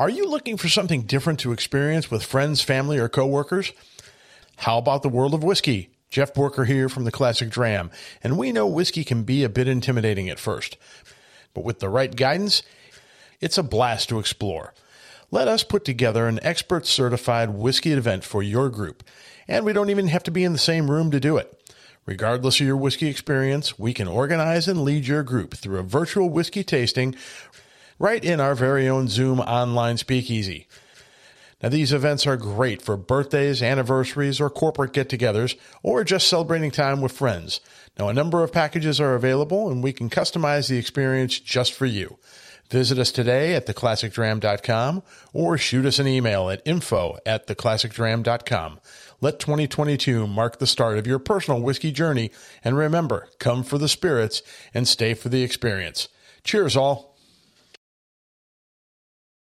Are you looking for something different to experience with friends, family, or coworkers? How about the world of whiskey? Jeff Borker here from the Classic Dram, and we know whiskey can be a bit intimidating at first, but with the right guidance, it's a blast to explore. Let us put together an expert certified whiskey event for your group, and we don't even have to be in the same room to do it. Regardless of your whiskey experience, we can organize and lead your group through a virtual whiskey tasting right in our very own Zoom online speakeasy. Now, these events are great for birthdays, anniversaries, or corporate get togethers, or just celebrating time with friends. Now, a number of packages are available, and we can customize the experience just for you. Visit us today at theclassicdram.com or shoot us an email at info at theclassicdram.com. Let 2022 mark the start of your personal whiskey journey, and remember, come for the spirits and stay for the experience. Cheers, all.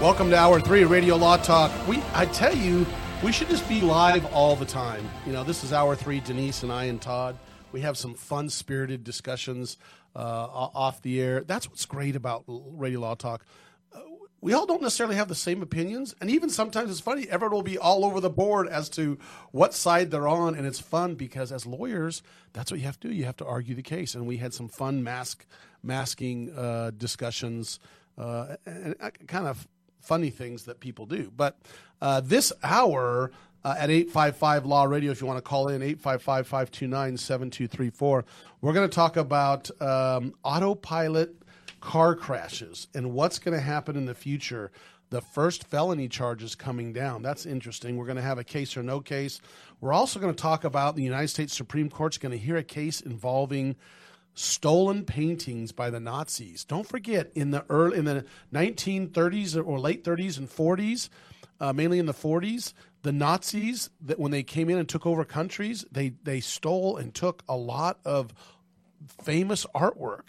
Welcome to Hour Three Radio Law Talk. We, I tell you, we should just be live all the time. You know, this is Hour Three. Denise and I and Todd. We have some fun-spirited discussions uh, off the air. That's what's great about Radio Law Talk. Uh, we all don't necessarily have the same opinions, and even sometimes it's funny. Everyone will be all over the board as to what side they're on, and it's fun because as lawyers, that's what you have to do. You have to argue the case, and we had some fun mask masking uh, discussions. Uh, and kind of funny things that people do. But uh, this hour uh, at 855 Law Radio, if you want to call in, 855 529 7234, we're going to talk about um, autopilot car crashes and what's going to happen in the future. The first felony charges coming down. That's interesting. We're going to have a case or no case. We're also going to talk about the United States Supreme Court's going to hear a case involving stolen paintings by the Nazis. Don't forget, in the early in the 1930s or late 30s and 40s, uh, mainly in the 40s, the Nazis that when they came in and took over countries, they they stole and took a lot of famous artwork.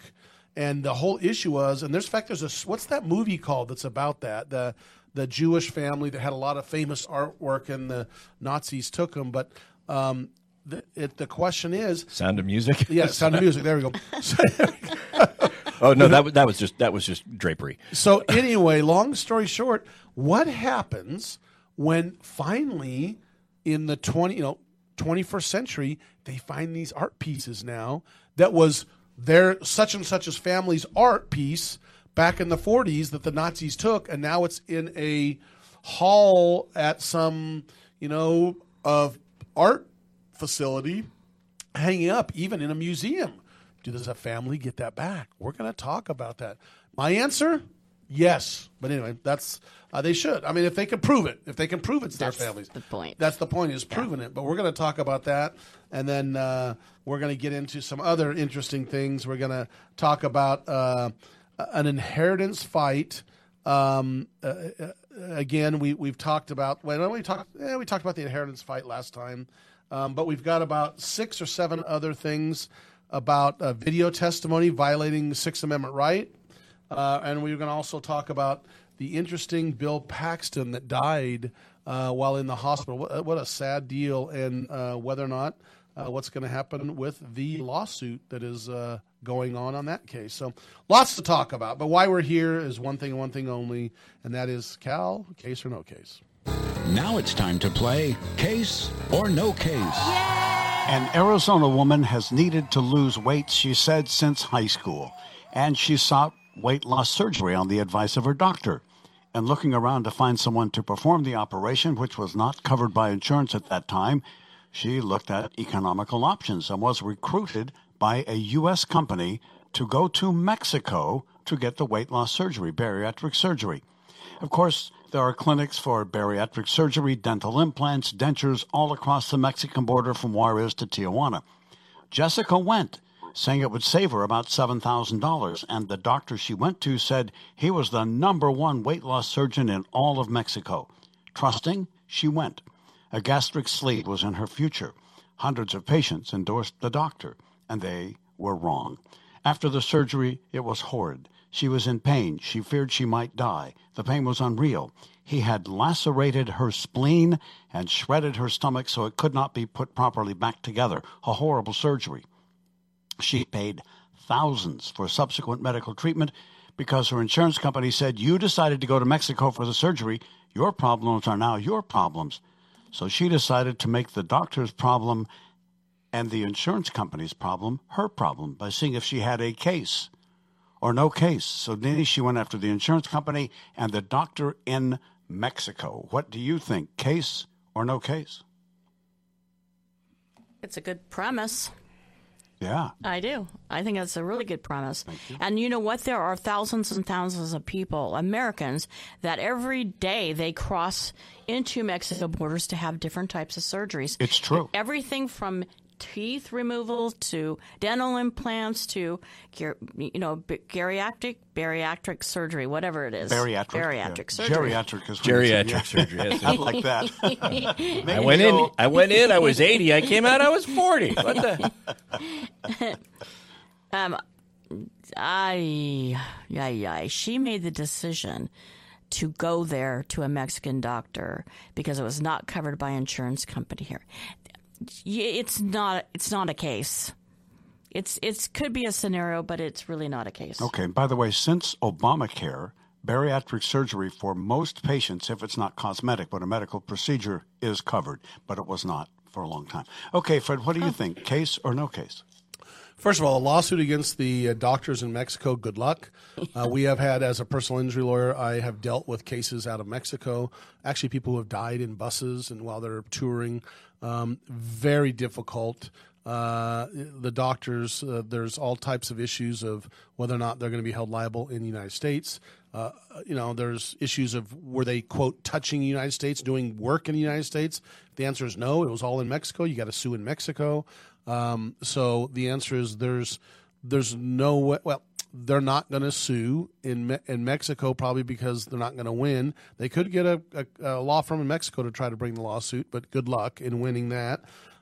And the whole issue was, and there's in fact there's a what's that movie called that's about that the the Jewish family that had a lot of famous artwork and the Nazis took them, but um, the, it, the question is Sound of Music. yeah, Sound of Music. There we go. oh no, that was that was just that was just drapery. so anyway, long story short, what happens when finally in the twenty you know twenty first century they find these art pieces now that was their such and such as family's art piece back in the forties that the Nazis took, and now it's in a hall at some you know of art facility hanging up, even in a museum. Do does a family get that back? We're going to talk about that. My answer, yes. But anyway, that's uh, they should. I mean, if they can prove it, if they can prove it's That's their families, the point. That's the point is proving it. But we're going to talk about that, and then uh, we're going to get into some other interesting things. We're going to talk about uh, an inheritance fight. Um, uh, uh, again, we we've talked about. Well, we talked. Eh, we talked about the inheritance fight last time. Um, but we've got about six or seven other things about uh, video testimony violating Sixth Amendment right. Uh, and we're going to also talk about the interesting Bill Paxton that died uh, while in the hospital. What, what a sad deal, and uh, whether or not uh, what's going to happen with the lawsuit that is uh, going on on that case. So lots to talk about. But why we're here is one thing one thing only, and that is Cal, case or no case. Now it's time to play Case or No Case. An Arizona woman has needed to lose weight, she said, since high school, and she sought weight loss surgery on the advice of her doctor. And looking around to find someone to perform the operation, which was not covered by insurance at that time, she looked at economical options and was recruited by a U.S. company to go to Mexico to get the weight loss surgery, bariatric surgery. Of course, there are clinics for bariatric surgery, dental implants, dentures all across the Mexican border from Juarez to Tijuana. Jessica went, saying it would save her about $7,000. And the doctor she went to said he was the number one weight loss surgeon in all of Mexico. Trusting, she went. A gastric sleeve was in her future. Hundreds of patients endorsed the doctor, and they were wrong. After the surgery, it was horrid. She was in pain. She feared she might die. The pain was unreal. He had lacerated her spleen and shredded her stomach so it could not be put properly back together. A horrible surgery. She paid thousands for subsequent medical treatment because her insurance company said, You decided to go to Mexico for the surgery. Your problems are now your problems. So she decided to make the doctor's problem and the insurance company's problem her problem by seeing if she had a case or no case. So then she went after the insurance company and the doctor in Mexico. What do you think? Case or no case? It's a good premise. Yeah. I do. I think that's a really good premise. And you know what? There are thousands and thousands of people, Americans, that every day they cross into Mexico borders to have different types of surgeries. It's true. Everything from teeth removal to dental implants to ger- you know geriatric bariatric surgery whatever it is Bariatric. bariatric yeah. surgery Geriatric is what you said, Geriatric yeah. surgery. Yes. I like that. I went in. I went in. I was eighty. I came out. I was forty. What the? Um, I, yeah, yeah. She made the decision to go there to a Mexican doctor because it was not covered by insurance company here. Y- It's not. It's not a case. It's it's could be a scenario, but it's really not a case. Okay. By the way, since Obamacare, bariatric surgery for most patients, if it's not cosmetic but a medical procedure, is covered. But it was not for a long time. Okay, Fred, what do you think? Case or no case? First of all, a lawsuit against the uh, doctors in Mexico. Good luck. Uh, we have had, as a personal injury lawyer, I have dealt with cases out of Mexico. Actually, people who have died in buses and while they're touring. Um, very difficult. Uh, the doctors, uh, there's all types of issues of whether or not they're going to be held liable in the United States. Uh, you know, there's issues of were they quote touching the United States, doing work in the United States. The answer is no. It was all in Mexico. You got to sue in Mexico. Um, so the answer is there's there's no way. Well, they're not going to sue in Me- in Mexico probably because they're not going to win. They could get a, a, a law firm in Mexico to try to bring the lawsuit, but good luck in winning that.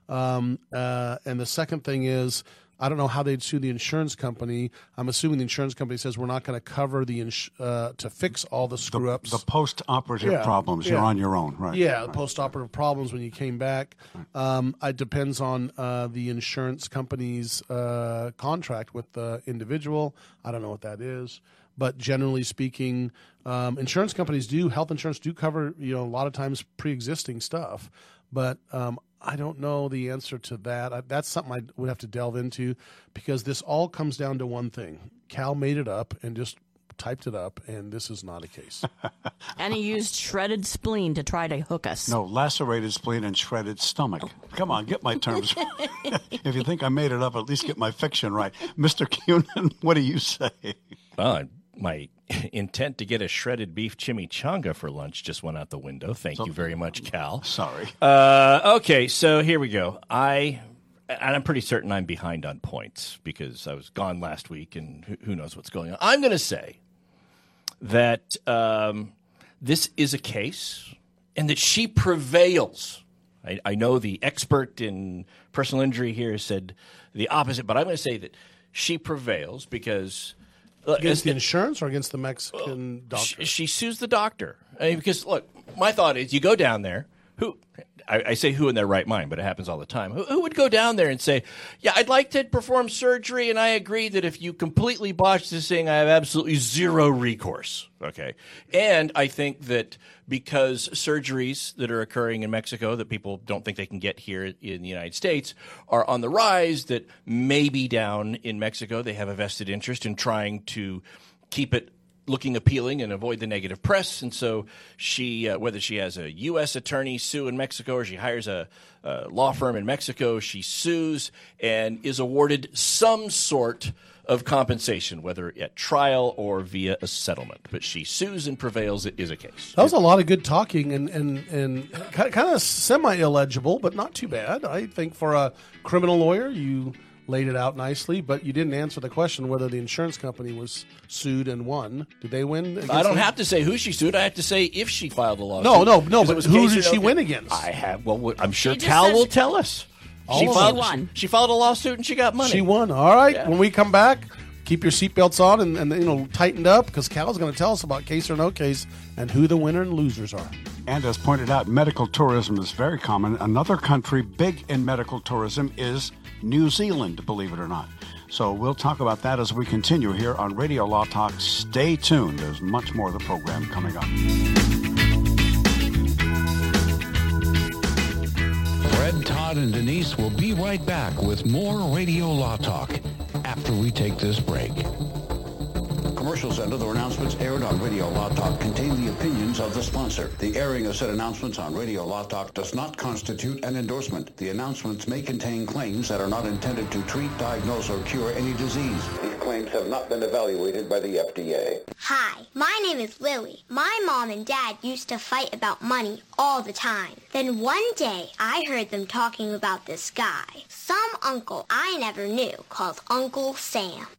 Um, uh, and the second thing is. I don't know how they'd sue the insurance company. I'm assuming the insurance company says we're not going to cover the ins- uh, to fix all the screw ups. The post operative Yeah, problems, you're on your own, right? Yeah, post-operative problems when you came back. Um, it depends on uh, the insurance company's uh, contract with the individual. I don't know what that is, but generally speaking, um, insurance companies do health insurance do cover you know a lot of times pre-existing stuff, but um, I don't know the answer to that. I, that's something I would have to delve into because this all comes down to one thing. Cal made it up and just typed it up, and this is not a case. And he used shredded spleen to try to hook us. No, lacerated spleen and shredded stomach. Come on, get my terms if you think I made it up, at least get my fiction right. Mr. Cunin, what do you say? Well, my intent to get a shredded beef chimichanga for lunch just went out the window. Thank you very much, Cal. Sorry. Uh, okay, so here we go. I and I'm pretty certain I'm behind on points because I was gone last week, and who, who knows what's going on. I'm going to say that um, this is a case, and that she prevails. I, I know the expert in personal injury here said the opposite, but I'm going to say that she prevails because. Against the insurance or against the Mexican doctor? she, she sues the doctor I mean, because look, my thought is you go down there. Who I, I say who in their right mind, but it happens all the time. Who, who would go down there and say, "Yeah, I'd like to perform surgery, and I agree that if you completely botch this thing, I have absolutely zero recourse." Okay, and I think that because surgeries that are occurring in Mexico that people don't think they can get here in the United States are on the rise, that maybe down in Mexico they have a vested interest in trying to keep it looking appealing and avoid the negative press. And so she, uh, whether she has a U.S. attorney sue in Mexico or she hires a, a law firm in Mexico, she sues and is awarded some sort of compensation, whether at trial or via a settlement. But she sues and prevails. It is a case. That was a lot of good talking and and and kind of semi illegible, but not too bad. I think for a criminal lawyer, you laid it out nicely, but you didn't answer the question whether the insurance company was sued and won. Did they win? I don't have to say who she sued. I have to say if she filed a lawsuit. No, no, no, 'Cause it but who did she win against? I have. Well, I'm sure Cal says- will tell us. All She of filed, She won. she filed a lawsuit and she got money. She won. All right. Yeah. When we come back, keep your seatbelts on and, and you know tightened up because Cal's going to tell us about case or no case and who the winner and losers are. And as pointed out, medical tourism is very common. Another country big in medical tourism is New Zealand, believe it or not. So we'll talk about that as we continue here on Radio Law Talk. Stay tuned. There's much more of the program coming up. Fred, Todd, and Denise will be right back with more Radio Law Talk after we take this break. Commercials and other announcements aired on Radio Law Talk contain the opinions of the sponsor. The airing of said announcements on Radio Law Talk does not constitute an endorsement. The announcements may contain claims that are not intended to treat, diagnose, or cure any disease. These claims have not been evaluated by the FDA. Hi, my name is Lily. My mom and dad used to fight about money all the time. Then one day I heard them talking about this guy, some uncle I never knew called Uncle Sam.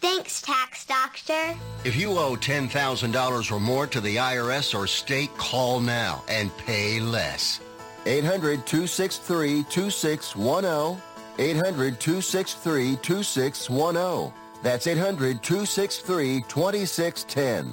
Thanks, Tax Doctor. If you owe $10,000 or more to the IRS or state, call now and pay less. 800-263-2610. 800-263-2610. That's 800-263-2610.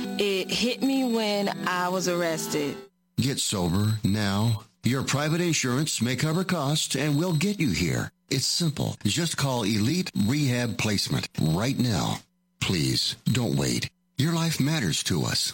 It hit me when I was arrested. Get sober now. Your private insurance may cover costs and we'll get you here. It's simple. Just call Elite Rehab Placement right now. Please don't wait. Your life matters to us.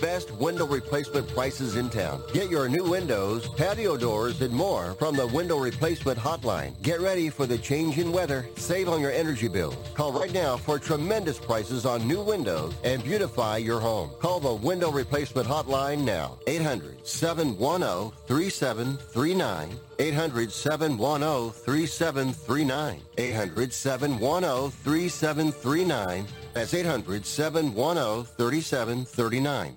best window replacement prices in town. Get your new windows, patio doors, and more from the window replacement hotline. Get ready for the change in weather. Save on your energy bills. Call right now for tremendous prices on new windows and beautify your home. Call the window replacement hotline now. 800-710-3739. 800-710-3739. 800-710-3739. That's 800-710-3739.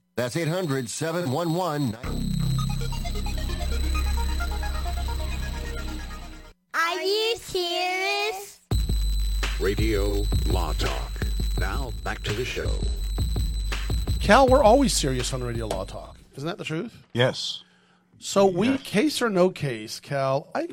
That's 800 711 Are you serious? Radio Law Talk. Now back to the show. Cal, we're always serious on Radio Law Talk. Isn't that the truth? Yes. So we case or no case, Cal. I,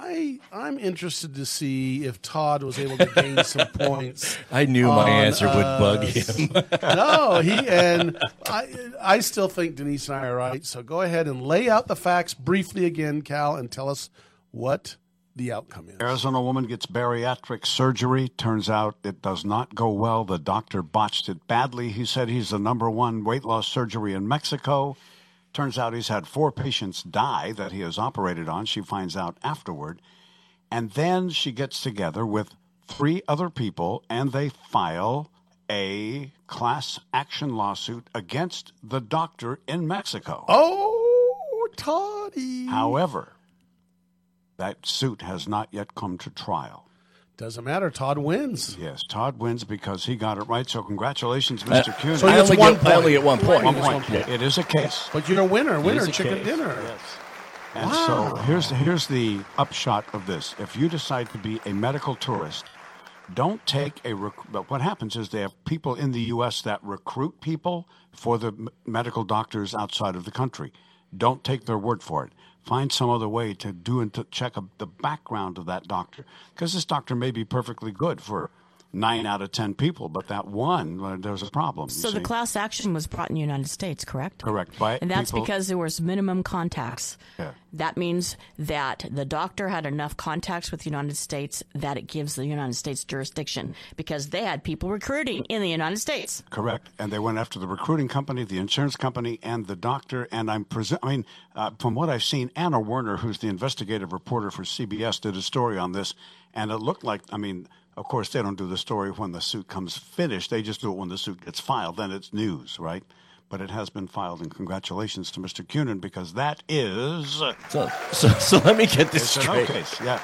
I, I'm interested to see if Todd was able to gain some points. I knew my on answer would uh, bug him. no, he and I. I still think Denise and I are right. So go ahead and lay out the facts briefly again, Cal, and tell us what the outcome is. Arizona woman gets bariatric surgery. Turns out it does not go well. The doctor botched it badly. He said he's the number one weight loss surgery in Mexico. Turns out he's had four patients die that he has operated on. She finds out afterward. And then she gets together with three other people and they file a class action lawsuit against the doctor in Mexico. Oh, Toddy. However, that suit has not yet come to trial. Doesn't matter. Todd wins. Yes, Todd wins because he got it right. So congratulations, Uh, Mr. Kuhn. so he I only one get- I only point. get one point. One point. one point. It is a case. But you're a winner. Winner, a chicken case. dinner. And Wow. so here's here's the upshot of this. If you decide to be a medical tourist, don't take a. Rec- but what happens is they have people in the U.S. that recruit people for the m- medical doctors outside of the country. Don't take their word for it. Find some other way to do and to check up the background of that doctor, because this doctor may be perfectly good for nine out of ten people, but that one uh, there's a problem. So the class action was brought in the United States, correct? correct by And that's people- because there was minimum contacts. Yeah. That means that the doctor had enough contacts with the United States that it gives the United States jurisdiction because they had people recruiting in the United States. Correct, and they went after the recruiting company, the insurance company, and the doctor. And I'm presu- I mean, uh, from what I've seen, Anna Werner, who's the investigative reporter for CBS, did a story on this, and it looked like. I mean, of course, they don't do the story when the suit comes finished. They just do it when the suit gets filed. Then it's news, right? But it has been filed, and congratulations to Mr. Cunin because that is. So, so, so let me get this It's straight. case, yeah.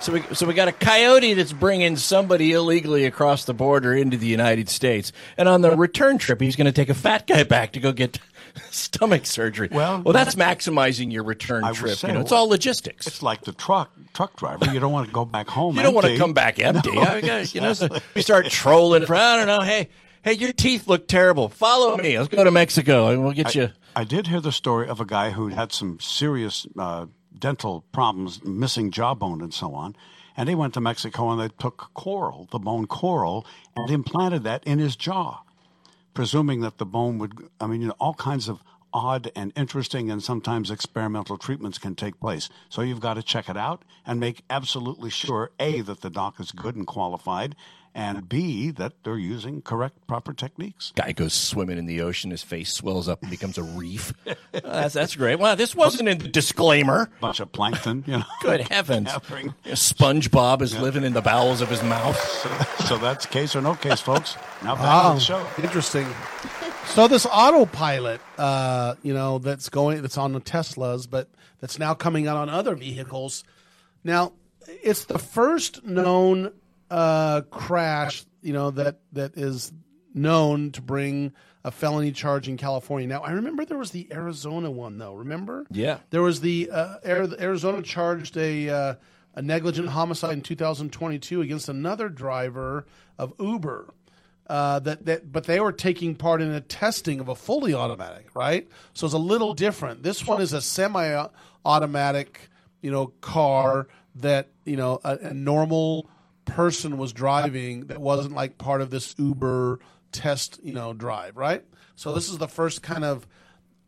So we, so we got a coyote that's bringing somebody illegally across the border into the United States, and on the return trip, he's going to take a fat guy back to go get stomach surgery. Well, well, that's maximizing your return I trip. say, you know, it's all logistics. It's like the truck truck driver. You don't want to go back home. You don't want to come back empty. No, I you know, so we start trolling. I don't know. Hey, hey, your teeth look terrible. Follow me. Let's go to Mexico and we'll get you. I did hear the story of a guy who had some serious uh, dental problems, missing jawbone and so on. And he went to Mexico and they took coral, the bone coral, and implanted that in his jaw, presuming that the bone would, I mean, you know, all kinds of odd and interesting and sometimes experimental treatments can take place. So you've got to check it out and make absolutely sure A, that the doc is good and qualified, and B, that they're using correct, proper techniques. Guy goes swimming in the ocean. His face swells up and becomes a reef. Uh, that's, that's great. Well, this wasn't in the disclaimer. Bunch of plankton, you know. Good heavens. Happening. SpongeBob is living in the bowels of his mouth. So that's case or no case, folks. Now back to the show. interesting. So this autopilot, uh, you know, that's going, that's on the Teslas, but that's now coming out on other vehicles. Now, it's the first known uh, crash, you know, that that is known to bring a felony charge in California. Now, I remember there was the Arizona one, though. Remember? Yeah. There was the uh, Arizona charged a uh, a negligent homicide in 2022 against another driver of Uber. Uh, that that but they were taking part in a testing of a fully automatic, right? So it's a little different. This one is a semi-automatic, you know, car that you know a, a normal person was driving that wasn't like part of this Uber test, you know, drive, right? So this is the first kind of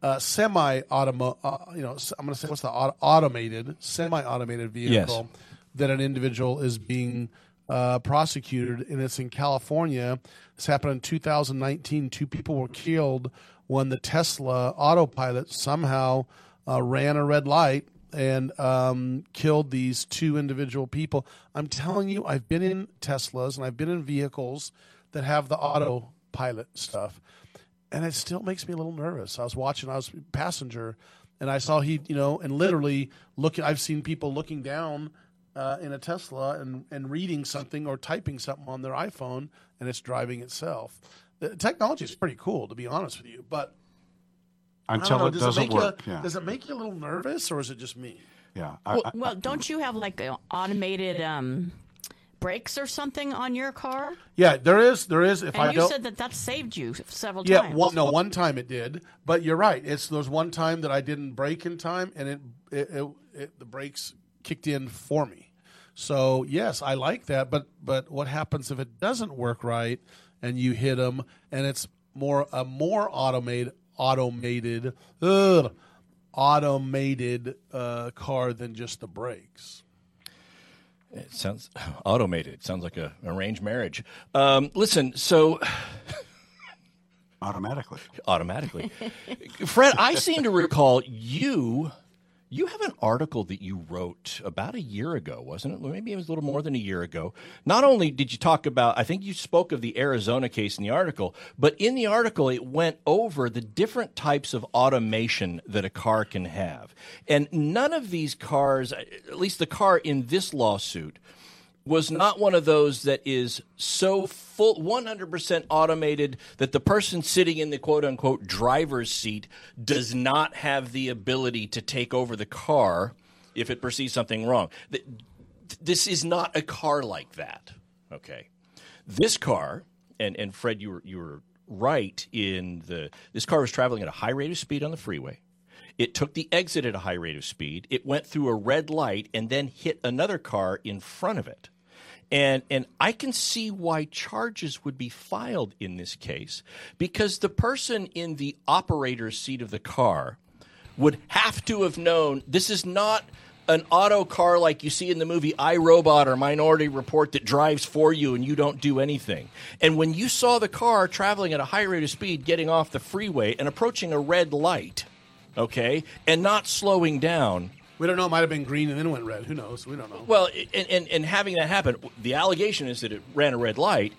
uh, semi-automo, uh, you know, I'm going to say what's the auto- automated, semi-automated vehicle that an individual is being uh, prosecuted, and it's in California. This happened in 2019. Two people were killed when the Tesla autopilot somehow uh, ran a red light and um, killed these two individual people. I'm telling you, I've been in Teslas and I've been in vehicles that have the autopilot stuff and it still makes me a little nervous. I was watching, I was passenger, and I saw he, you know, and literally looking. I've seen people looking down uh, in a Tesla and, and reading something or typing something on their iPhone and it's driving itself. The technology is pretty cool, to be honest with you. But Until know, it does doesn't make you- work. yeah. Does it make you a little nervous, or is it just me? Yeah. Well, well, don't you have like automated um, brakes or something on your car? Yeah, there is. There is. If and I you don't, said that that saved you several yeah, times. one, no, one time it did. But you're right. It's there's one time that I didn't brake in time, and it, it, it, it the brakes kicked in for me. So yes, I like that. But but what happens if it doesn't work right and you hit them, and it's more a more automated automated ugh, automated uh, car than just the brakes. It sounds automated. Sounds like a arranged marriage. Um, listen, so automatically, automatically, Fred, I seem to recall you. You have an article that you wrote about a year ago, wasn't it? Maybe it was a little more than a year ago. Not only did you talk about, I think you spoke of the Arizona case in the article, but in the article it went over the different types of automation that a car can have. And none of these cars, at least the car in this lawsuit, was not one of those that is so full 100% automated that the person sitting in the quote unquote driver's seat does not have the ability to take over the car if it perceives something wrong. Th- This is not a car like that. Okay. This car, and, and Fred, you were, you were right in the this car was traveling at a high rate of speed on the freeway. It took the exit at a high rate of speed. It went through a red light and then hit another car in front of it. And and I can see why charges would be filed in this case because the person in the operator's seat of the car would have to have known this is not an auto car like you see in the movie iRobot or Minority Report that drives for you and you don't do anything. And when you saw the car traveling at a high rate of speed getting off the freeway and approaching a red light, okay, and not slowing down, We don't know. It might have been green and then went red. Who knows? We don't know. well, and, and, and having that happen, the allegation is that it ran a red light.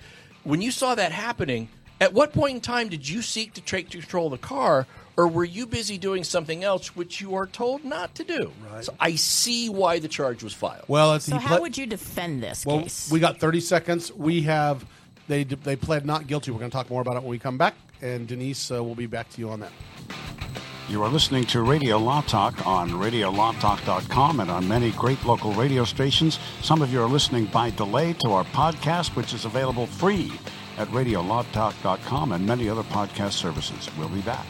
When you saw that happening, at what point in time did you seek to take control of the car, or were you busy doing something else which you are told not to do? Right. So I see why the charge was filed. Well, it's So how ple- would you defend this Well, case? we got 30 seconds. We have they they pled not guilty. We're going to talk more about it when we come back, and Denise uh, will be back to you on that. You are listening to Radio Law Talk on RadioLawTalk.com and on many great local radio stations. Some of you are listening by delay to our podcast, which is available free at RadioLawTalk.com and many other podcast services. We'll be back.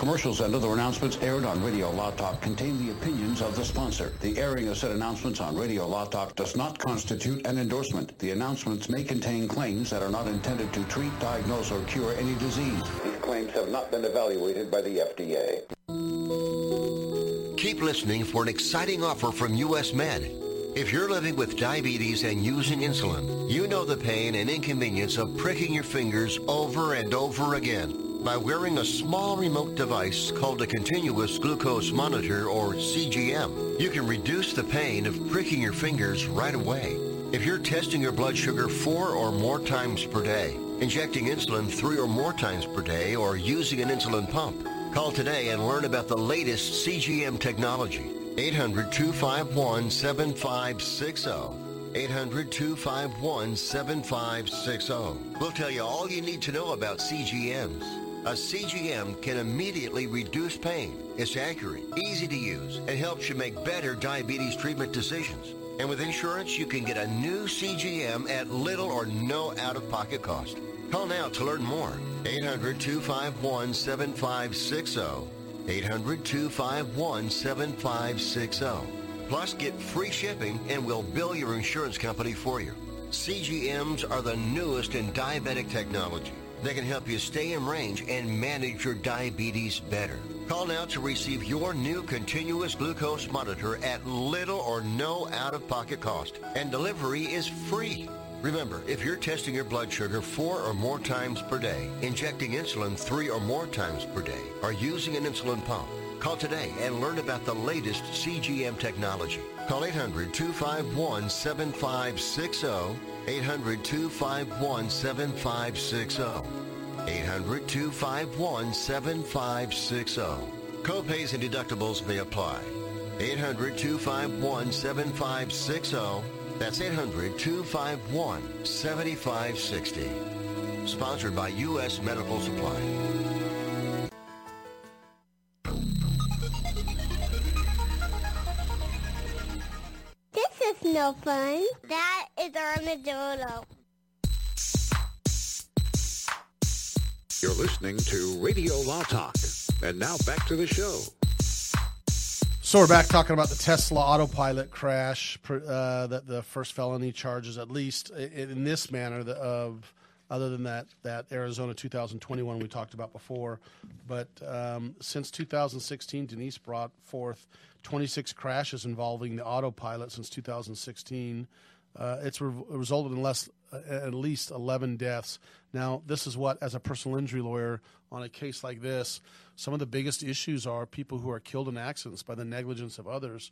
Commercials and other announcements aired on Radio Law Talk contain the opinions of the sponsor. The airing of said announcements on Radio Law Talk does not constitute an endorsement. The announcements may contain claims that are not intended to treat, diagnose, or cure any disease. These claims have not been evaluated by the FDA. Keep listening for an exciting offer from U.S. Med. If you're living with diabetes and using insulin, you know the pain and inconvenience of pricking your fingers over and over again. By wearing a small remote device called a continuous glucose monitor or CGM, you can reduce the pain of pricking your fingers right away. If you're testing your blood sugar four or more times per day, injecting insulin three or more times per day, or using an insulin pump, call today and learn about the latest CGM technology. 800-251-7560. 800-251-7560. We'll tell you all you need to know about CGMs. A CGM can immediately reduce pain. It's accurate, easy to use, and helps you make better diabetes treatment decisions. And with insurance, you can get a new CGM at little or no out-of-pocket cost. Call now to learn more. 800-251-7560. 800-251-7560. Plus, get free shipping and we'll bill your insurance company for you. CGMs are the newest in diabetic technology. They can help you stay in range and manage your diabetes better. Call now to receive your new continuous glucose monitor at little or no out-of-pocket cost. And delivery is free. Remember, if you're testing your blood sugar four or more times per day, injecting insulin three or more times per day, or using an insulin pump, call today and learn about the latest CGM technology. Call 800-251-7560. 800-251-7560. 800-251-7560. Copays and deductibles may apply. 800 251 7560. That's 800 251 7560. Sponsored by U.S. Medical Supply. No fun. That is Armadillo. You're listening to Radio Law Talk. And now back to the show. So we're back talking about the Tesla autopilot crash, uh, that the first felony charges, at least in this manner, of other than that that Arizona 2021 we talked about before. But um, since 2016, Denise brought forth 26 crashes involving the autopilot since 2016. Uh, it's re- resulted in less, uh, at least 11 deaths. Now, this is what, as a personal injury lawyer on a case like this, some of the biggest issues are people who are killed in accidents by the negligence of others.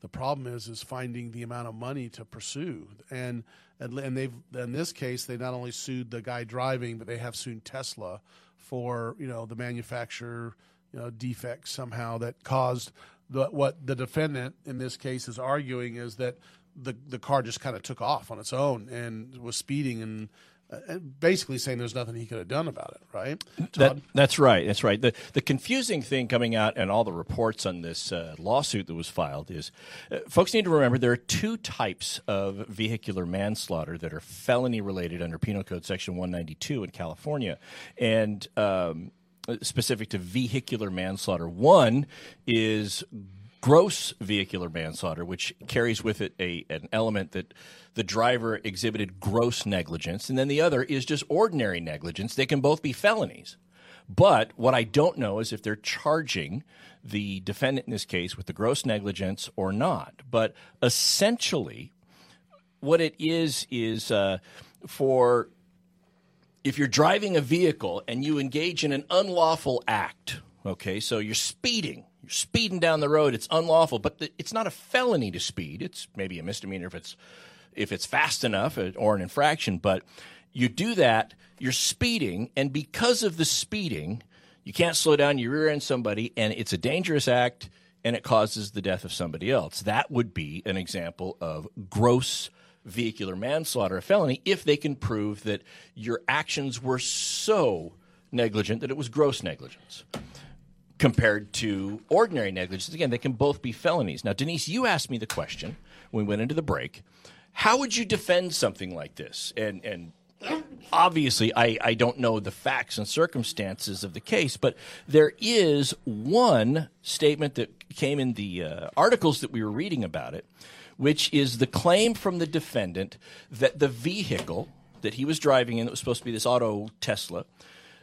The problem is is finding the amount of money to pursue, and and, and they've in this case they not only sued the guy driving, but they have sued Tesla for you know the manufacturer you know defect somehow that caused the, what the defendant in this case is arguing is that the the car just kind of took off on its own and was speeding and uh, basically saying there's nothing he could have done about it, right? That, that's right. That's right. The the confusing thing coming out and all the reports on this uh, lawsuit that was filed is, uh, folks need to remember there are two types of vehicular manslaughter that are felony related under Penal Code Section 192 in California, and um, specific to vehicular manslaughter. One is gross vehicular manslaughter, which carries with it a an element that the driver exhibited gross negligence, and then the other is just ordinary negligence. They can both be felonies. But what I don't know is if they're charging the defendant in this case with the gross negligence or not. But essentially, what it is is uh, for if you're driving a vehicle and you engage in an unlawful act, okay, so you're speeding you're speeding down the road. It's unlawful, but the, it's not a felony to speed. It's maybe a misdemeanor if it's if it's fast enough uh, or an infraction. But you do that, you're speeding, and because of the speeding, you can't slow down. You rear end somebody, and it's a dangerous act, and it causes the death of somebody else. That would be an example of gross vehicular manslaughter, a felony, if they can prove that your actions were so negligent that it was gross negligence compared to ordinary negligence. Again, they can both be felonies. Now, Denise, you asked me the question when we went into the break. How would you defend something like this? And and obviously, I, I don't know the facts and circumstances of the case, but there is one statement that came in the uh, articles that we were reading about it, which is the claim from the defendant that the vehicle that he was driving in, that was supposed to be this auto Tesla,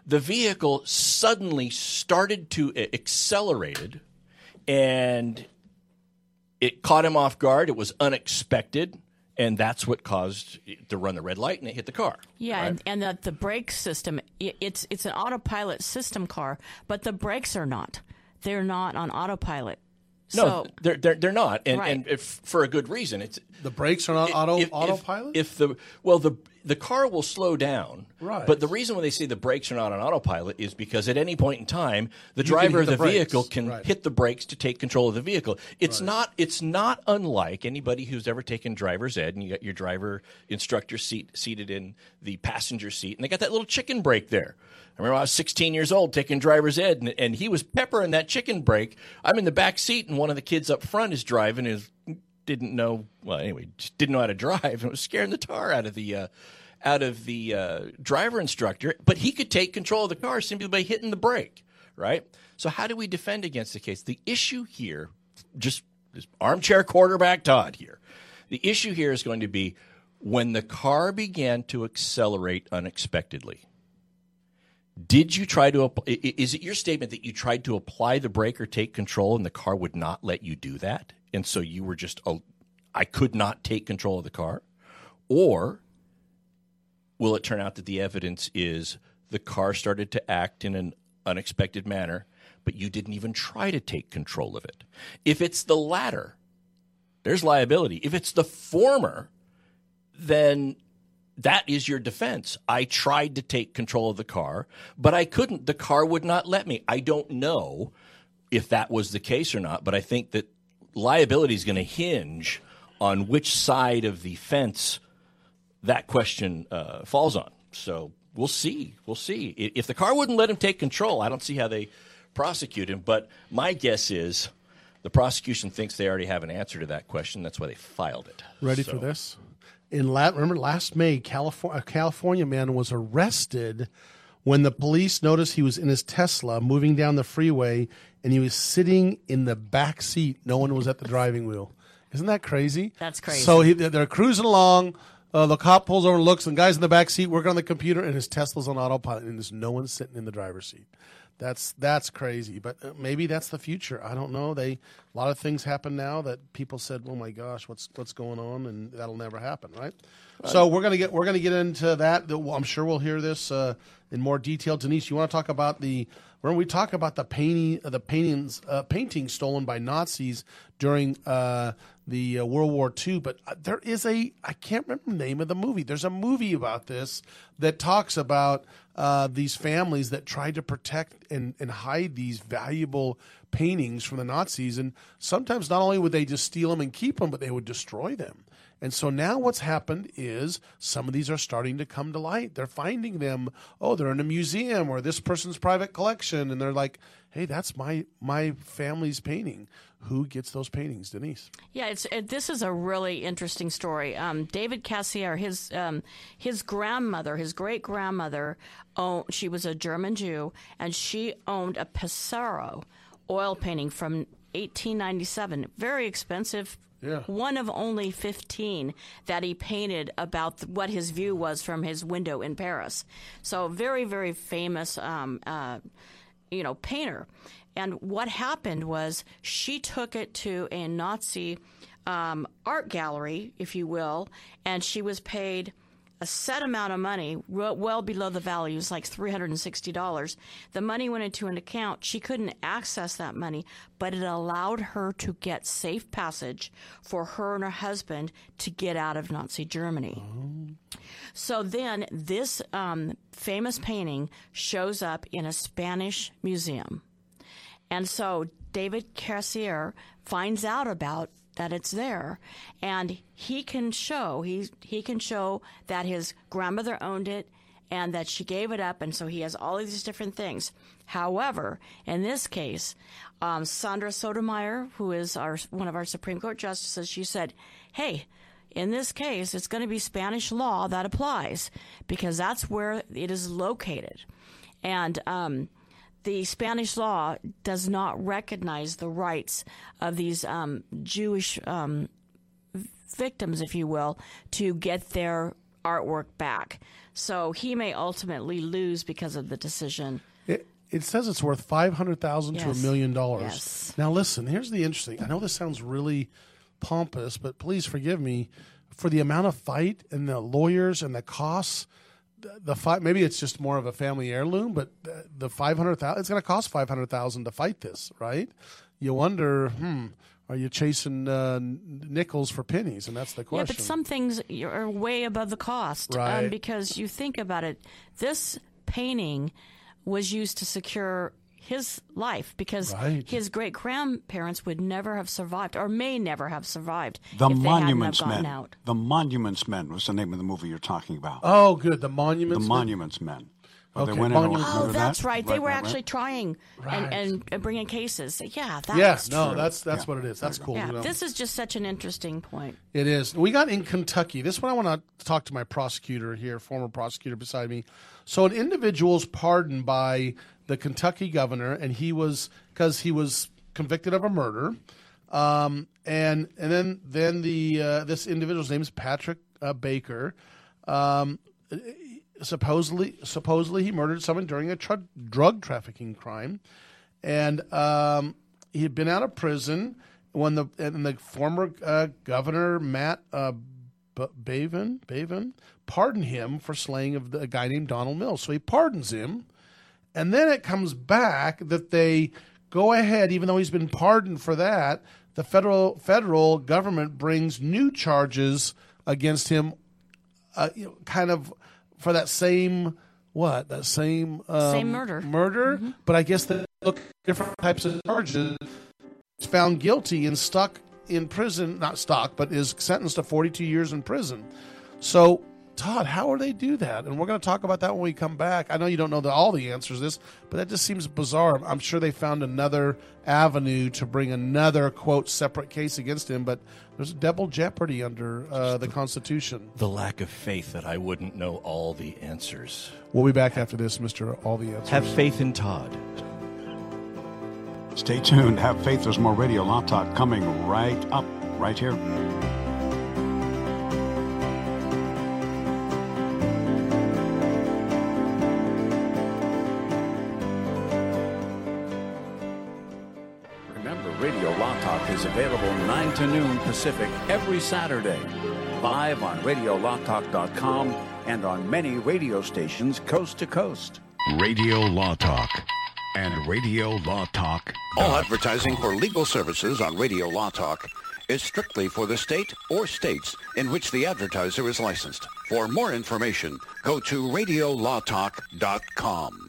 the vehicle suddenly started to accelerated and it caught him off guard. It was unexpected. And that's what caused it to run the red light and it hit the car. Yeah, right? and, and that the brake system, it's, it's an autopilot system car, but the brakes are not. They're not on autopilot. No, so, they're, they're they're not, and Right. and if, for a good reason. It's The brakes are not auto if- autopilot. If the well, the the car will slow down, Right. But the reason when they say the brakes are not on autopilot is because at any point in time, the You driver of the the, vehicle can Right. hit the brakes to take control of the vehicle. It's not it's not unlike anybody who's ever taken driver's ed, and you got your driver instructor seat seated in the passenger seat, and they got that little chicken brake there. I remember I was 16 years old taking driver's ed, and, and he was peppering that chicken brake. I'm in the back seat, and one of the kids up front is driving. Is didn't know well anyway, just didn't know how to drive, and was scaring the tar out of the uh, out of the uh, driver instructor. But he could take control of the car simply by hitting the brake, right? So how do we defend against the case? The issue here, just, just armchair quarterback Todd here. The issue here is going to be when the car began to accelerate unexpectedly. Did you try to? Is it your statement that you tried to apply the brake or take control, and the car would not let you do that, and so you were just, oh, I could not take control of the car, or will it turn out that the evidence is the car started to act in an unexpected manner, but you didn't even try to take control of it? If it's the latter, there's liability. If it's the former, then that is your defense. I tried to take control of the car, but I couldn't. The car would not let me. I don't know if that was the case or not, but I think that liability is going to hinge on which side of the fence that question uh, falls on. So we'll see. We'll see. If the car wouldn't let him take control, I don't see how they prosecute him. But my guess is the prosecution thinks they already have an answer to that question. That's why they filed it. Ready So- for this? In la- remember last May, California, a California man was arrested when the police noticed he was in his Tesla moving down the freeway, and he was sitting in the back seat. No one was at the driving wheel. Isn't that crazy? That's crazy. So he, they're cruising along. Uh, the cop pulls over looks, and the guy's in the back seat working on the computer, and his Tesla's on autopilot, and there's no one sitting in the driver's seat. That's that's crazy, but uh, maybe that's the future. I don't know. They a lot of things happen now that people said, "Oh my gosh, what's what's going on?" and that'll never happen, right? So we're gonna get we're gonna get into that. I'm sure we'll hear this uh, in more detail. Denise, you want to talk about the when we talk about the painting the paintings uh, paintings stolen by Nazis during uh, the uh, World War II, but uh, there is a I can't remember the name of the movie. There's a movie about this that talks about uh, these families that tried to protect and, and hide these valuable paintings from the Nazis, and sometimes not only would they just steal them and keep them, but they would destroy them. And so now what's happened is some of these are starting to come to light. They're finding them. Oh, they're in a museum or this person's private collection, and they're like, "Hey, that's my my family's painting. Who gets those paintings, Denise?" Yeah, it's it, this is a really interesting story. Um, David Cassirer, his um, his grandmother, his great grandmother, owned, she was a German Jew, and she owned a Pissarro oil painting from 1897. Very expensive. Yeah. One of only 15 that he painted about what his view was from his window in Paris. So very, very famous, um, uh, you know, painter. And what happened was she took it to a Nazi um, art gallery, if you will, and she was paid a set amount of money, well, below the value, it was like $360. The money went into an account. She couldn't access that money, but it allowed her to get safe passage for her and her husband to get out of Nazi Germany. So then this um, famous painting shows up in a Spanish museum. And so David Cassirer finds out about that it's there and he can show he he can show that his grandmother owned it and that she gave it up and so he has all these different things. However, in this case, um, Sandra Sotomayor, who is our one of our Supreme Court justices, she said, "Hey, in this case, it's going to be Spanish law that applies because that's where it is located. And um, the Spanish law does not recognize the rights of these um, Jewish um, victims, if you will, to get their artwork back. So he may ultimately lose because of the decision. It, it says it's worth five hundred thousand to a million dollars. Yes. Now, listen. Here's the interesting. I know this sounds really pompous, but please forgive me for the amount of fight and the lawyers and the costs. The, the fight. Maybe it's just more of a family heirloom, but the, the five hundred thousand. It's going to cost five hundred thousand to fight this, right? You wonder. Hmm. Are you chasing uh, nickels for pennies? And that's the question. Yeah, but some things are way above the cost. Right. Um, because you think about it, this painting was used to secure his life because Right. his great grandparents would never have survived or may never have survived The if they hadn't have Monuments gotten Men. out. The Monuments Men was the name of the movie you're talking about. Oh, good. The Monuments. The Men? Monuments Men. Where Okay, they went in Monuments- Oh, that's that? right. They were right, actually right. trying and, and, and bringing cases. Yeah, that's Yeah, true. no, that's that's Yeah. what it is. That's cool. yeah, you know. this is just such an interesting point. It is. We got in Kentucky. This one I want to talk to my prosecutor here, former prosecutor beside me. So an individual's pardoned by the Kentucky governor, and he was because he was convicted of a murder. Um, and and then then the uh, this individual's name is Patrick uh, Baker. Um, supposedly supposedly he murdered someone during a tr- drug trafficking crime, and um, he had been out of prison when the and the former uh, governor Matt uh, B- Bevin pardoned him for slaying of the, a guy named Donald Mills. So he pardons him, and then it comes back that they go ahead, even though he's been pardoned for that. The federal federal government brings new charges against him uh, you know, kind of for that same what that same um, Same murder. murder. But I guess they look different types of charges. found guilty and stuck in prison, not stuck, but is sentenced to 42 years in prison. So, Todd, how would they do that? And we're going to talk about that when we come back. I know you don't know the, all the answers to this, but that just seems bizarre. I'm sure they found another avenue to bring another, quote, separate case against him, but there's a double jeopardy under uh, the Constitution. The lack of faith that I wouldn't know all the answers. We'll be back after this, Mr. All the Answers. Have faith in Todd. Stay tuned. Have faith. There's more Radio Law Talk coming right up, right here. to noon Pacific every Saturday, live on RadioLawTalk.com and on many radio stations coast to coast. Radio Law Talk and Radio Law Talk. All advertising for legal services on Radio Law Talk is strictly for the state or states in which the advertiser is licensed. For more information, go to radiolawtalk.com.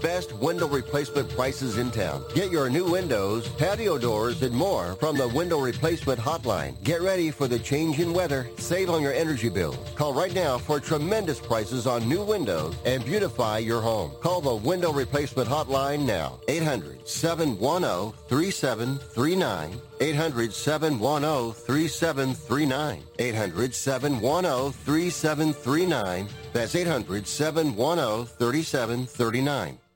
best window replacement prices in town. Get your new windows, patio doors, and more from the window replacement hotline. Get ready for the change in weather. Save on your energy bill. Call right now for tremendous prices on new windows and beautify your home. Call the window replacement hotline now. 800-710-3739. 800-710-3739. 800-710-3739. That's 800-710-3739.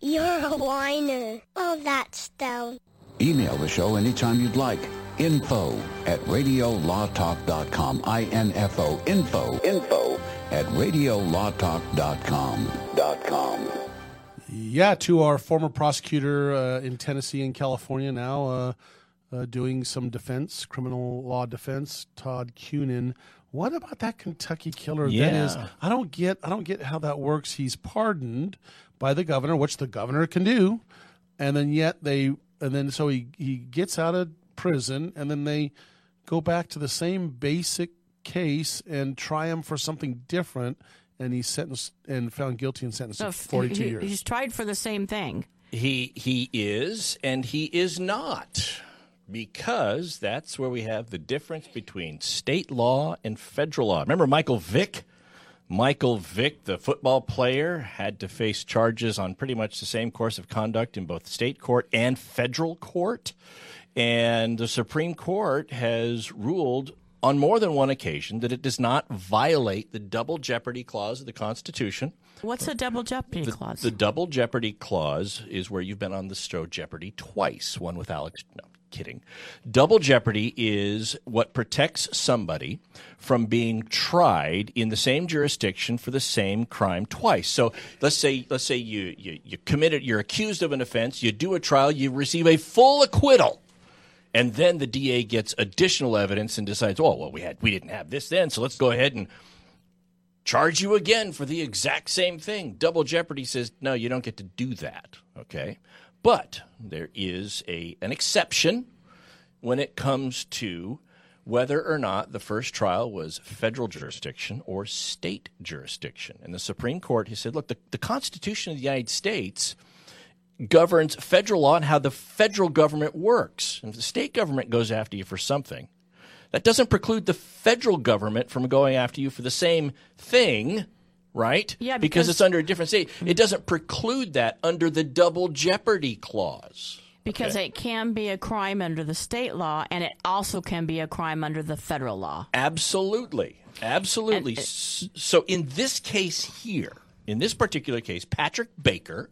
You're a whiner. Oh, that's Stone. Email the show anytime you'd like. Info at radiolawtalk.com. I-N-F-O. Info. Info at radiolawtalk.com. Dot com. Yeah, to our former prosecutor uh, in Tennessee and California now uh, uh, doing some defense, criminal law defense, Todd Cunin. What about that Kentucky killer? That is, I don't get. I don't get how that works. He's pardoned by the governor, which the governor can do, and then yet they, and then so he he gets out of prison, and then they go back to the same basic case and try him for something different, and he's sentenced and found guilty and sentenced No, to forty two he- years. He's tried for the same thing. He he is and he is not because that's where we have the difference between state law and federal law. Remember Michael Vick? Michael Vick, the football player, had to face charges on pretty much the same course of conduct in both state court and federal court. And the Supreme Court has ruled on more than one occasion that it does not violate the double jeopardy clause of the Constitution. What's a double jeopardy The, clause? the double jeopardy clause is where you've been on the show Jeopardy twice. One with Alex. No, kidding. Double jeopardy is what protects somebody from being tried in the same jurisdiction for the same crime twice. So let's say let's say you you, you committed you're accused of an offense. You do a trial. You receive a full acquittal. And then the DA gets additional evidence and decides, oh well, we had we didn't have this then, so let's go ahead and charge you again for the exact same thing. Double jeopardy says no, you don't get to do that. Okay, but there is a an exception when it comes to whether or not the first trial was federal jurisdiction or state jurisdiction. And the Supreme Court has said, look, the, the Constitution of the United States governs federal law and how the federal government works. And if the state government goes after you for something, that doesn't preclude the federal government from going after you for the same thing, right? Yeah, because, because- it's under a different state. It doesn't preclude that under the double jeopardy clause. because Okay. it can be a crime under the state law, and it also can be a crime under the federal law. Absolutely. Absolutely. S- so in this case here, in this particular case, Patrick Baker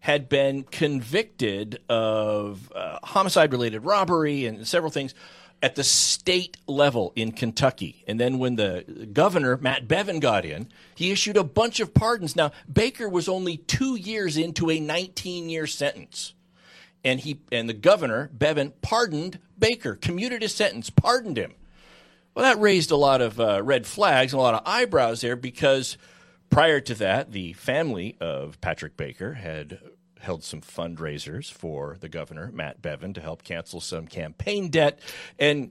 had been convicted of uh, homicide related robbery and several things at the state level in Kentucky. And then when the governor, Matt Bevin, got in, he issued a bunch of pardons. Now, Baker was only two years into a 19 year sentence and he and the governor Bevin pardoned Baker, commuted his sentence, pardoned him. Well, that raised a lot of uh, red flags and a lot of eyebrows there because prior to that, the family of Patrick Baker had held some fundraisers for the governor Matt Bevin to help cancel some campaign debt and.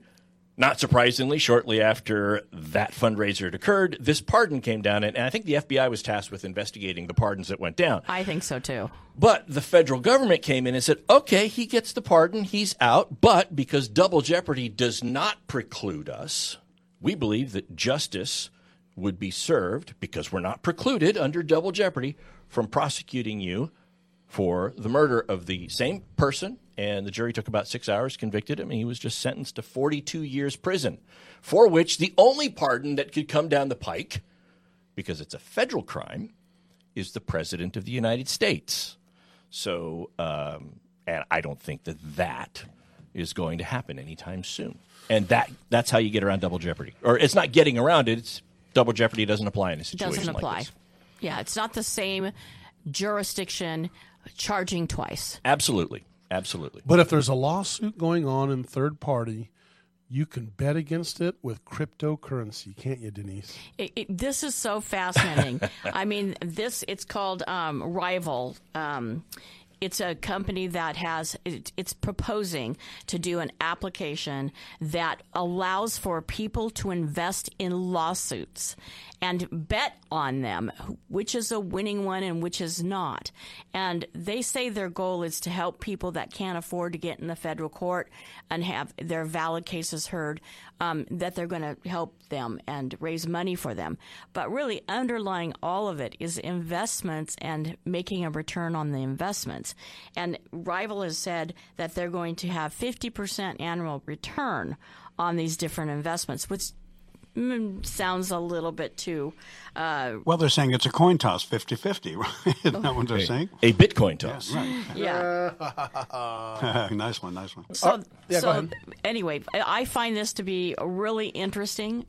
Not surprisingly, shortly after that fundraiser had occurred, this pardon came down, and, and I think the FBI was tasked with investigating the pardons that went down. I think so too. But the federal government came in and said, okay, he gets the pardon, he's out. But because double jeopardy does not preclude us, we believe that justice would be served because we're not precluded under double jeopardy from prosecuting you for the murder of the same person. And the jury took about six hours, convicted him, and he was just sentenced to 42 years prison, for which the only pardon that could come down the pike, because it's a federal crime, is the President of the United States. So, um, and I don't think that that is going to happen anytime soon. And that that's how you get around double jeopardy. Or it's not getting around it, it's double jeopardy doesn't apply in a situation. It situation doesn't like apply. this. Yeah, it's not the same jurisdiction charging twice. Absolutely. Absolutely. But if there's a lawsuit going on in third party, you can bet against it with cryptocurrency, can't you, Denise? It, it, this is so fascinating. I mean, this it's called um, Rival. Um, it's a company that has it, it's proposing to do an application that allows for people to invest in lawsuits and bet on them, which is a winning one and which is not. And they say their goal is to help people that can't afford to get in the federal court and have their valid cases heard, um, that they're going to help them and raise money for them. But really, underlying all of it is investments and making a return on the investments. And Rival has said that they're going to have 50% annual return on these different investments, which sounds a little bit too. Uh, Well, they're saying it's a coin toss, 50 50, right? Isn't that what they're saying? A Bitcoin toss. yeah. nice one, nice one. So, yeah, so anyway, I I find this to be really interesting.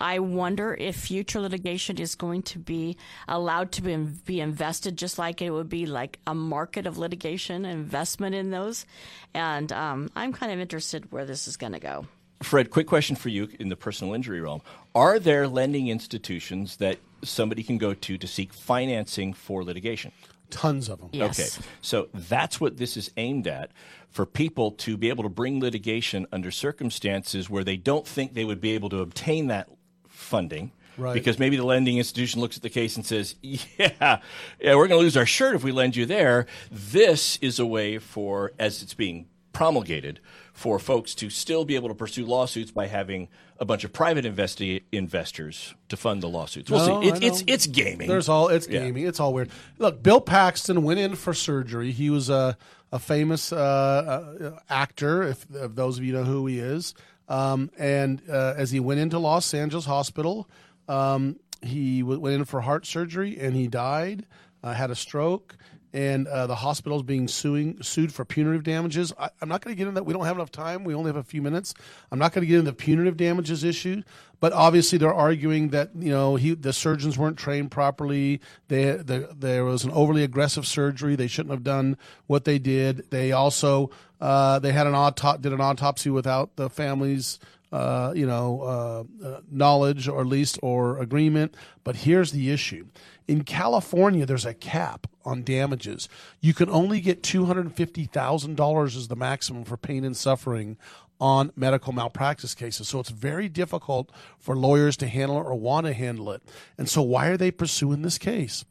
I wonder if future litigation is going to be allowed to be, be invested just like it would be like a market of litigation investment in those. And um, I'm kind of interested where this is going to go. Fred, quick question for you in the personal injury realm. Are there lending institutions that somebody can go to to seek financing for litigation? Tons of them. Yes. Okay. So that's what this is aimed at for people to be able to bring litigation under circumstances where they don't think they would be able to obtain that funding. Right. Because maybe the lending institution looks at the case and says, "Yeah, yeah, we're going to lose our shirt if we lend you there." This is a way for, as it's being promulgated, for folks to still be able to pursue lawsuits by having a bunch of private investi- investors to fund the lawsuits. We'll No, see. It, it's it's gaming. There's all it's Yeah. gaming. It's all weird. Look, Bill Paxton went in for surgery. He was a a famous uh, uh, actor. If, if those of you know who he is, um, and uh, as he went into Los Angeles Hospital, um, he w- went in for heart surgery and he died. Uh, had a stroke. And uh, the hospital is being suing, sued for punitive damages. I, I'm not going to get into that. We don't have enough time. We only have a few minutes. I'm not going to get into the punitive damages issue. But obviously, they're arguing that you know he, the surgeons weren't trained properly. They, the, there was an overly aggressive surgery. They shouldn't have done what they did. They also uh, they had an autop- did an autopsy without the family's uh, you know, uh, uh, knowledge or at least or agreement. But here's the issue: in California, there's a cap on damages. You can only get two hundred fifty thousand dollars as the maximum for pain and suffering on medical malpractice cases. So it's very difficult for lawyers to handle it or want to handle it. And so why are they pursuing this case?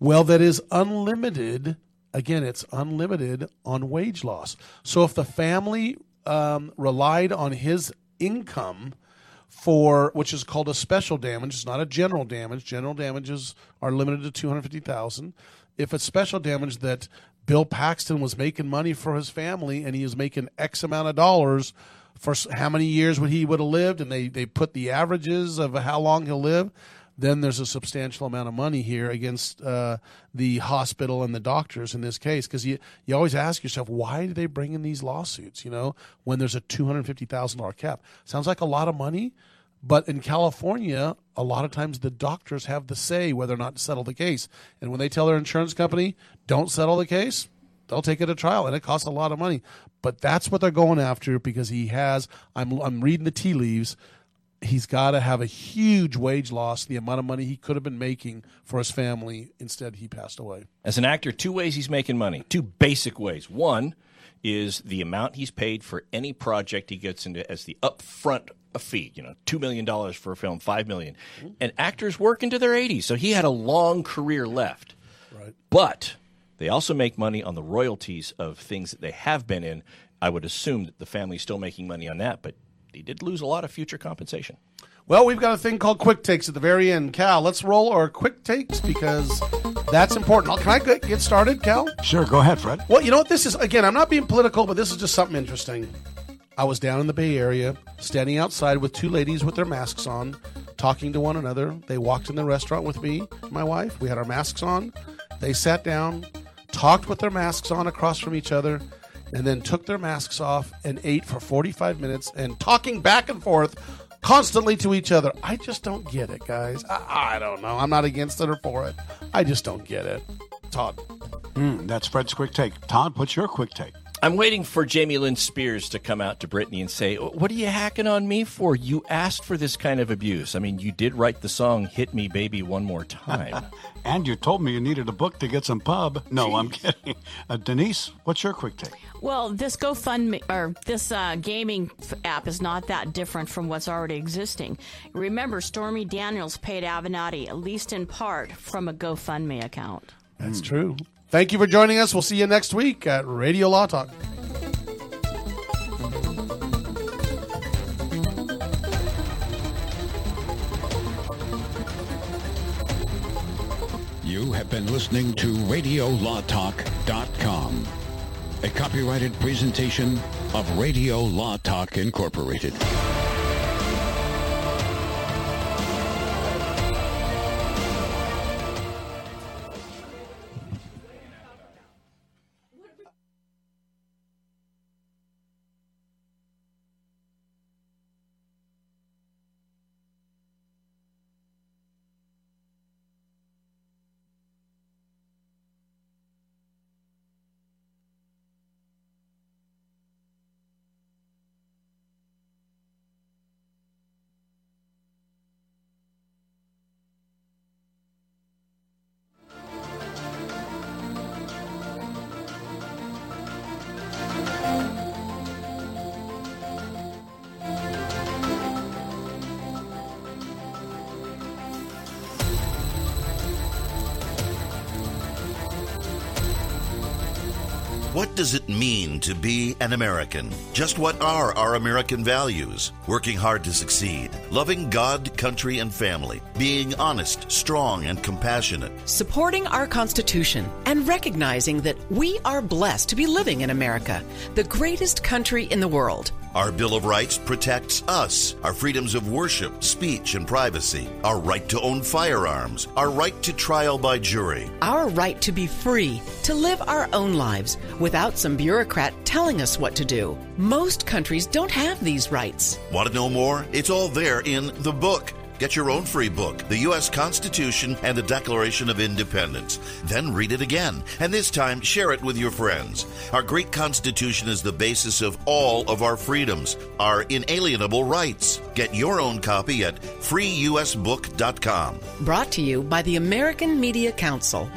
Well, that is unlimited. Again, it's unlimited on wage loss. So if the family um, relied on his income for which is called a special damage. It's not a general damage. General damages are limited to two hundred fifty thousand. If it's special damage that Bill Paxton was making money for his family and he was making X amount of dollars for how many years would he would have lived, and they they put the averages of how long he'll live. Then there's a substantial amount of money here against uh, the hospital and the doctors in this case because you you always ask yourself why do they bring in these lawsuits? You know when there's a two hundred fifty thousand dollar cap sounds like a lot of money, but in California, a lot of times the doctors have the say whether or not to settle the case. And when they tell their insurance company, don't settle the case, they'll take it to trial. And it costs a lot of money. But that's what they're going after because he has, I'm, I'm reading the tea leaves, he's got to have a huge wage loss, the amount of money he could have been making for his family. Instead, he passed away. As an actor, two ways he's making money. Two basic ways. One is the amount he's paid for any project he gets into as the upfront fee. You know, two million dollars for a film, five million. And actors work into their 80s, so he had a long career left. Right. But they also make money on the royalties of things that they have been in. I would assume that the family's still making money on that, but he did lose a lot of future compensation. Well, we've got a thing called quick takes at the very end. Cal, let's roll our quick takes because that's important. Can I get get started, Cal? Sure, go ahead, Fred. Well, you know what? This is, again, I'm not being political, but this is just something interesting. I was down in the Bay Area, standing outside with two ladies with their masks on, talking to one another. They walked in the restaurant with me, and my wife. We had our masks on. They sat down, talked with their masks on across from each other, and then took their masks off and ate for 45 minutes and talking back and forth constantly to each other. I just don't get it, guys. I, I don't know. I'm not against it or for it. I just don't get it. Todd. Mm, that's Fred's quick take. Todd, what's your quick take? I'm waiting for Jamie Lynn Spears to come out to Britney and say, What are you hacking on me for? You asked for this kind of abuse. I mean, you did write the song Hit Me Baby One More Time. and you told me you needed a book to get some pub. No, I'm kidding. Uh, Denise, what's your quick take? Well, this GoFundMe or this uh, gaming app is not that different from what's already existing. Remember, Stormy Daniels paid Avenatti, at least in part, from a GoFundMe account. That's true. Thank you for joining us. We'll see you next week at Radio Law Talk. You have been listening to RadioLawTalk.com, a copyrighted presentation of Radio Law Talk Incorporated. Does it mean to be an American? Just what are our American values? Working hard to succeed, loving God, country, and family, being honest, strong, and compassionate. Supporting our Constitution and recognizing that we are blessed to be living in America, the greatest country in the world. Our Bill of Rights protects us, our freedoms of worship, speech, and privacy, our right to own firearms, our right to trial by jury, Our right to be free, to live our own lives without some bureaucrat telling us what to do. Most countries don't have these rights. Want to know more? It's all there in the book. Get your own free book, The U.S. Constitution and the Declaration of Independence. Then read it again, and this time share it with your friends. Our great Constitution is the basis of all of our freedoms, our inalienable rights. Get your own copy at freeusbook.com. Brought to you by the American Media Council.